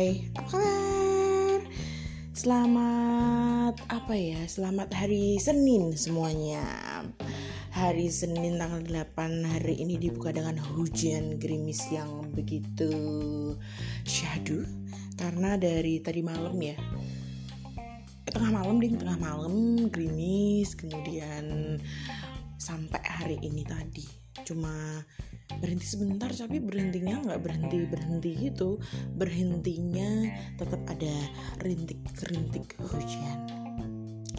Hai, apa kabar? Selamat apa ya? Selamat hari Senin semuanya. Hari Senin tanggal 8 hari ini dibuka dengan hujan gerimis yang begitu syahdu karena dari tadi malam ya. Tengah malam ding, tengah malam gerimis kemudian sampai hari ini tadi cuma berhenti sebentar tapi berhentinya nggak berhenti berhenti gitu. Berhentinya tetap ada rintik-rintik hujan.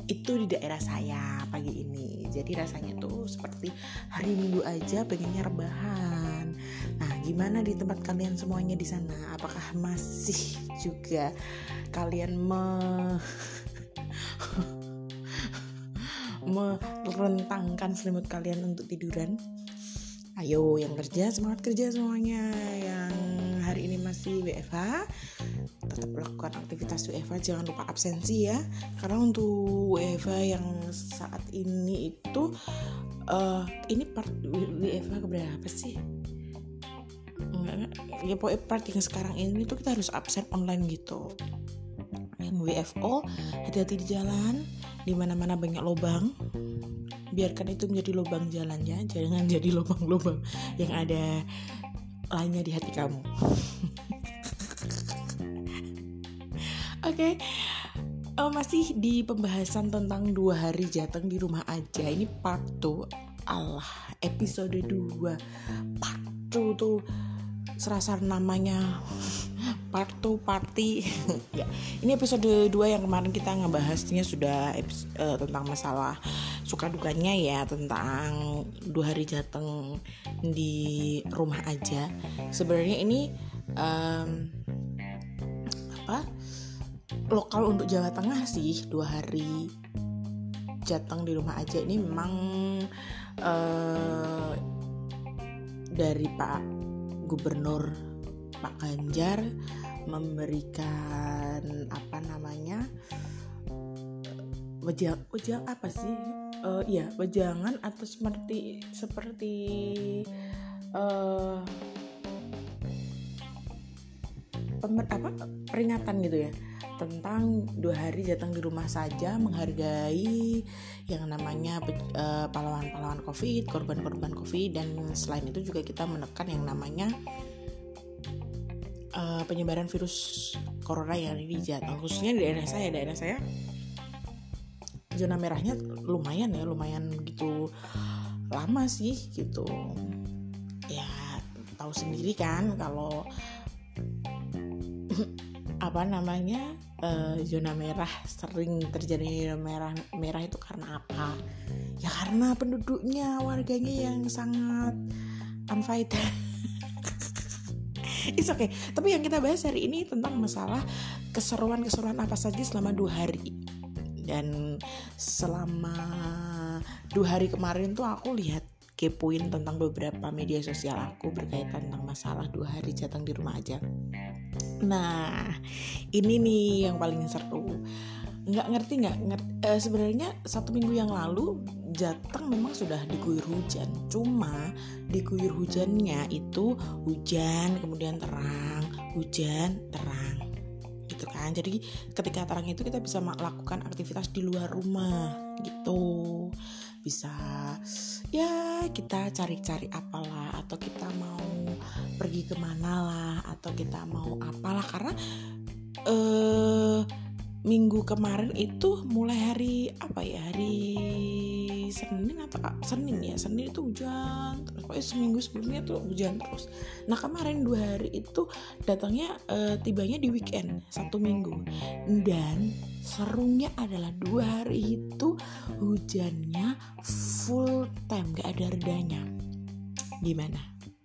Itu di daerah saya pagi ini. Jadi rasanya tuh seperti hari minggu aja pengennya rebahan. Nah gimana di tempat kalian semuanya di sana? Apakah masih juga kalian me merentangkan selimut kalian untuk tiduran Ayo yang kerja semangat kerja semuanya. Yang hari ini masih WFH Tetap lakukan aktivitas WFH Jangan lupa absensi ya. Karena untuk WFH yang saat ini itu uh, Ini part WFH keberapa sih? Ya pokoknya part yang sekarang ini tuh kita harus absen online gitu. Yang WFO hati-hati di jalan. Di mana-mana banyak lubang biarkan itu menjadi lubang jalannya jangan jadi lubang-lubang yang ada lainnya di hati kamu. Oke okay. uh, eh, masih di pembahasan tentang dua hari jateng di rumah aja. Ini part 2 Allah episode 2 part 2 tuh serasa namanya part 2 party ya ini episode 2 yang kemarin kita ngebahasnya sudah uh, tentang masalah suka dukanya ya tentang dua hari jateng di rumah aja. Sebenarnya ini um, apa lokal untuk Jawa Tengah sih dua hari jateng di rumah aja. Ini memang uh, dari Pak Gubernur Pak Ganjar memberikan apa namanya wajah wajah apa sih uh, ya atau seperti seperti uh, pemer, apa peringatan gitu ya. Tentang dua hari datang di rumah saja menghargai yang namanya uh, pahlawan-pahlawan covid korban-korban covid dan selain itu juga kita menekan yang namanya uh, penyebaran virus corona yang ada di Jateng khususnya di daerah saya daerah saya zona merahnya lumayan ya lumayan gitu lama sih gitu. Ya tahu sendiri kan kalau apa namanya uh, zona merah sering terjadi zona merah merah itu karena apa? Ya karena penduduknya warganya yang sangat unfighter It's okay. Tapi yang kita bahas hari ini tentang masalah keseruan-keseruan apa saja selama dua hari. Dan selama dua hari kemarin tuh aku lihat kepoin tentang beberapa media sosial aku berkaitan tentang masalah dua hari jatang di rumah aja. Nah, ini nih yang paling seru. Nggak ngerti nggak ngerti. Eh, sebenarnya satu minggu yang lalu Jateng memang sudah diguyur hujan. Cuma diguyur hujannya itu hujan kemudian terang, hujan terang. Gitu kan. Jadi ketika terang itu kita bisa melakukan aktivitas di luar rumah gitu. Bisa ya kita cari-cari apalah atau kita mau pergi ke mana lah atau kita mau apalah karena eh minggu kemarin itu mulai hari apa ya hari Senin atau Senin ya Senin itu hujan terus. Pokoknya seminggu sebelumnya tuh hujan terus. Nah kemarin dua hari itu datangnya e, tibanya di weekend satu minggu. Dan serunya adalah dua hari itu hujannya full time gak ada redanya. Gimana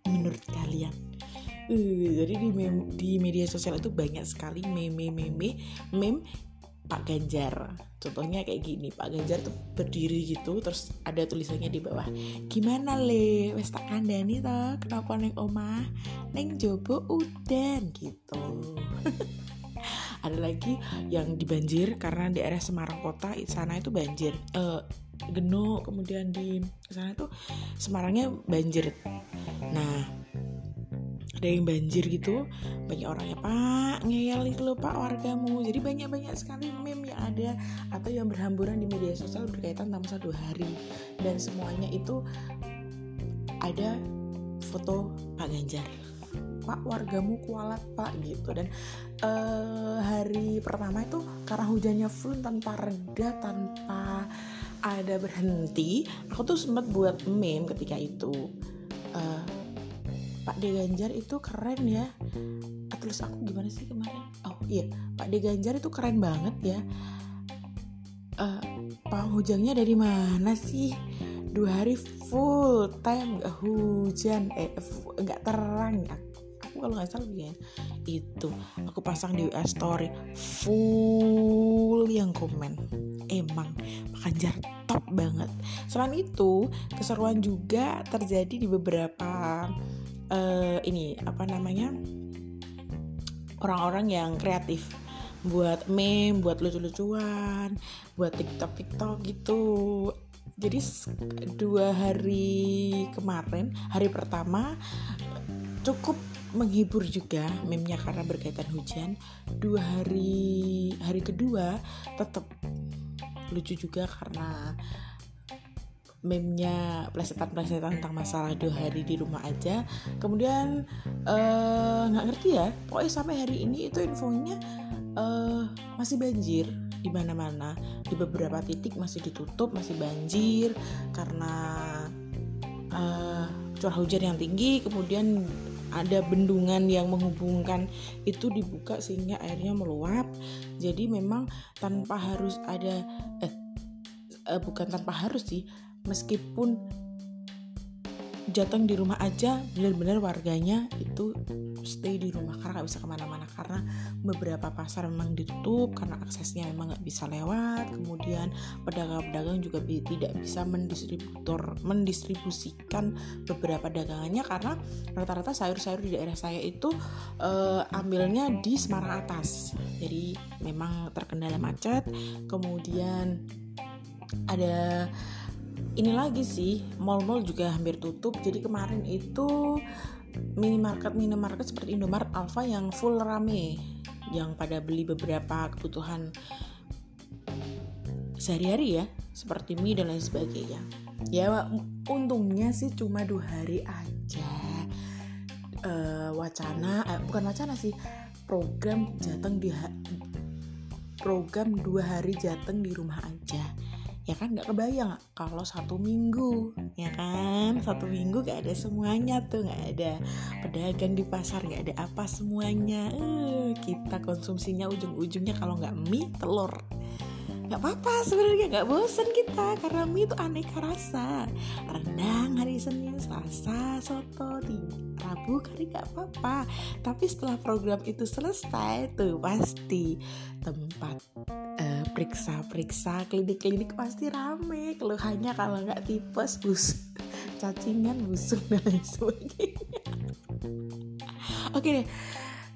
menurut kalian? Uh, jadi di, di media sosial itu banyak sekali meme-meme meme Pak Ganjar. Contohnya kayak gini Pak Ganjar tuh berdiri gitu terus ada tulisannya di bawah gimana le? Wes tak kandani toh kenapa neng omah? Neng jobo udan gitu. Ada lagi yang dibanjir karena di area Semarang kota sana itu banjir. Uh, Geno kemudian di sana tuh Semarangnya banjir. Nah ada yang banjir gitu banyak orangnya pak ngeyel itu loh pak wargamu. Jadi banyak banyak sekali meme yang ada atau yang berhamburan di media sosial berkaitan tentang satu hari. Dan semuanya itu ada foto Pak Ganjar. Pak wargamu kualat Pak gitu. Dan uh, hari pertama itu karena hujannya full tanpa reda tanpa ada berhenti aku tuh sempat buat meme ketika itu. Uh, Pak De Ganjar itu keren ya. Terus aku gimana sih kemarin? Oh iya. Pak De Ganjar itu keren banget ya. Uh, Pak hujannya dari mana sih? Dua hari full time gak hujan. Eh nggak terang. Aku kalau nggak salah ya itu aku pasang di WA story. Full yang komen. Emang Pak Ganjar top banget. Selain itu keseruan juga terjadi di beberapa uh, ini apa namanya orang-orang yang kreatif buat meme, buat lucu-lucuan, buat TikTok TikTok gitu. Jadi dua hari kemarin, hari pertama cukup menghibur juga meme-nya karena berkaitan hujan. Dua hari hari kedua tetap lucu juga karena meme-nya plesetan-plesetan tentang masalah dua hari di rumah aja. Kemudian eh, nggak uh, ngerti ya pokoknya sampai hari ini itu infonya uh, masih banjir di mana-mana. Di beberapa titik masih ditutup masih banjir karena uh, curah hujan yang tinggi. Kemudian ada bendungan yang menghubungkan itu dibuka sehingga airnya meluap. Jadi memang tanpa harus ada eh, eh bukan tanpa harus sih meskipun jatuh di rumah aja benar-benar warganya itu stay di rumah karena nggak bisa ke mana-mana. Karena beberapa pasar memang ditutup karena aksesnya memang nggak bisa lewat kemudian pedagang-pedagang juga tidak bisa mendistributor mendistribusikan beberapa dagangannya karena rata-rata sayur-sayur di daerah saya itu uh, ambilnya di Semarang atas. Jadi memang terkendala macet kemudian ada ini lagi sih mall-mall juga hampir tutup. Jadi kemarin itu minimarket minimarket seperti Indomaret Alfa yang full rame. Yang pada beli beberapa kebutuhan sehari-hari ya seperti mie dan lain sebagainya. Ya untungnya sih cuma dua hari aja. Uh, wacana uh, bukan wacana sih program jateng di program dua hari jateng di rumah aja ya kan nggak kebayang kalau satu minggu ya kan? Satu minggu gak ada semuanya tuh nggak ada pedagang di pasar nggak ada apa semuanya. Uh, kita konsumsinya ujung-ujungnya kalau nggak mie telur nggak apa-apa sebenarnya nggak bosen kita. Karena mie itu aneka rasa. Rendang hari Senin Selasa soto di Rabu kali nggak apa-apa. Tapi setelah program itu selesai tuh pasti tempat uh, periksa-periksa klinik-klinik pasti rame. Keluhannya kalau nggak tipes bus cacingan busuk dan lain sebagainya. Oke deh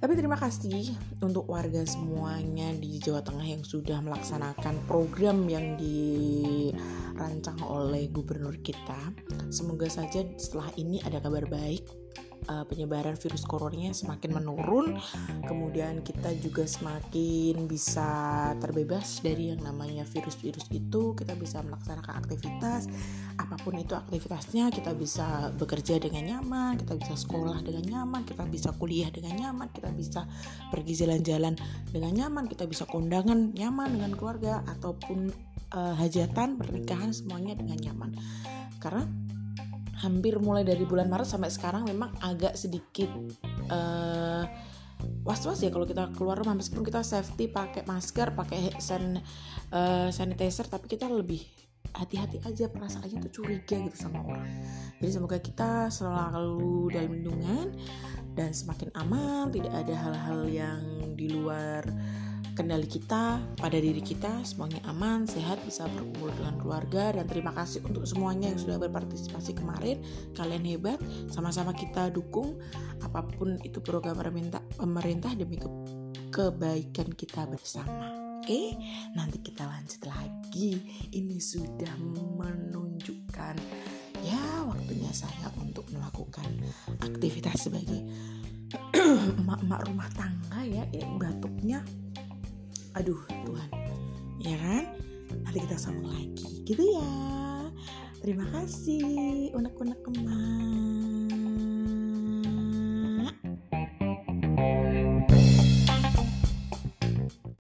tapi terima kasih untuk warga semuanya di Jawa Tengah yang sudah melaksanakan program yang dirancang oleh gubernur kita. Semoga saja setelah ini ada kabar baik uh, penyebaran virus coronanya semakin menurun, kemudian kita juga semakin bisa terbebas dari yang namanya virus-virus itu, kita bisa melaksanakan aktivitas apa pun itu aktivitasnya, kita bisa bekerja dengan nyaman, kita bisa sekolah dengan nyaman, kita bisa kuliah dengan nyaman, kita bisa pergi jalan-jalan dengan nyaman, kita bisa kondangan nyaman dengan keluarga ataupun uh, hajatan, pernikahan semuanya dengan nyaman. Karena hampir mulai dari bulan Maret sampai sekarang memang agak sedikit uh, was-was ya kalau kita keluar rumah. Meskipun kita safety pakai masker pakai hand uh, sanitizer tapi kita lebih hati-hati aja perasaannya tuh curiga gitu sama orang. Jadi semoga kita selalu dalam lindungan dan semakin aman tidak ada hal-hal yang di luar kendali kita pada diri kita semuanya aman sehat bisa berkumpul dengan keluarga. Dan terima kasih untuk semuanya yang sudah berpartisipasi kemarin. Kalian hebat sama-sama kita dukung. Apa pun itu program pemerintah pemerintah demi ke kebaikan kita bersama. Oke nanti kita lanjut lagi. Ini sudah menunjukkan ya waktunya saya untuk melakukan aktivitas sebagai emak-emak rumah tangga ya, ya batuknya aduh Tuhan. Ya kan? Nanti kita sambung lagi. Gitu ya. Terima kasih. Unek-unek emak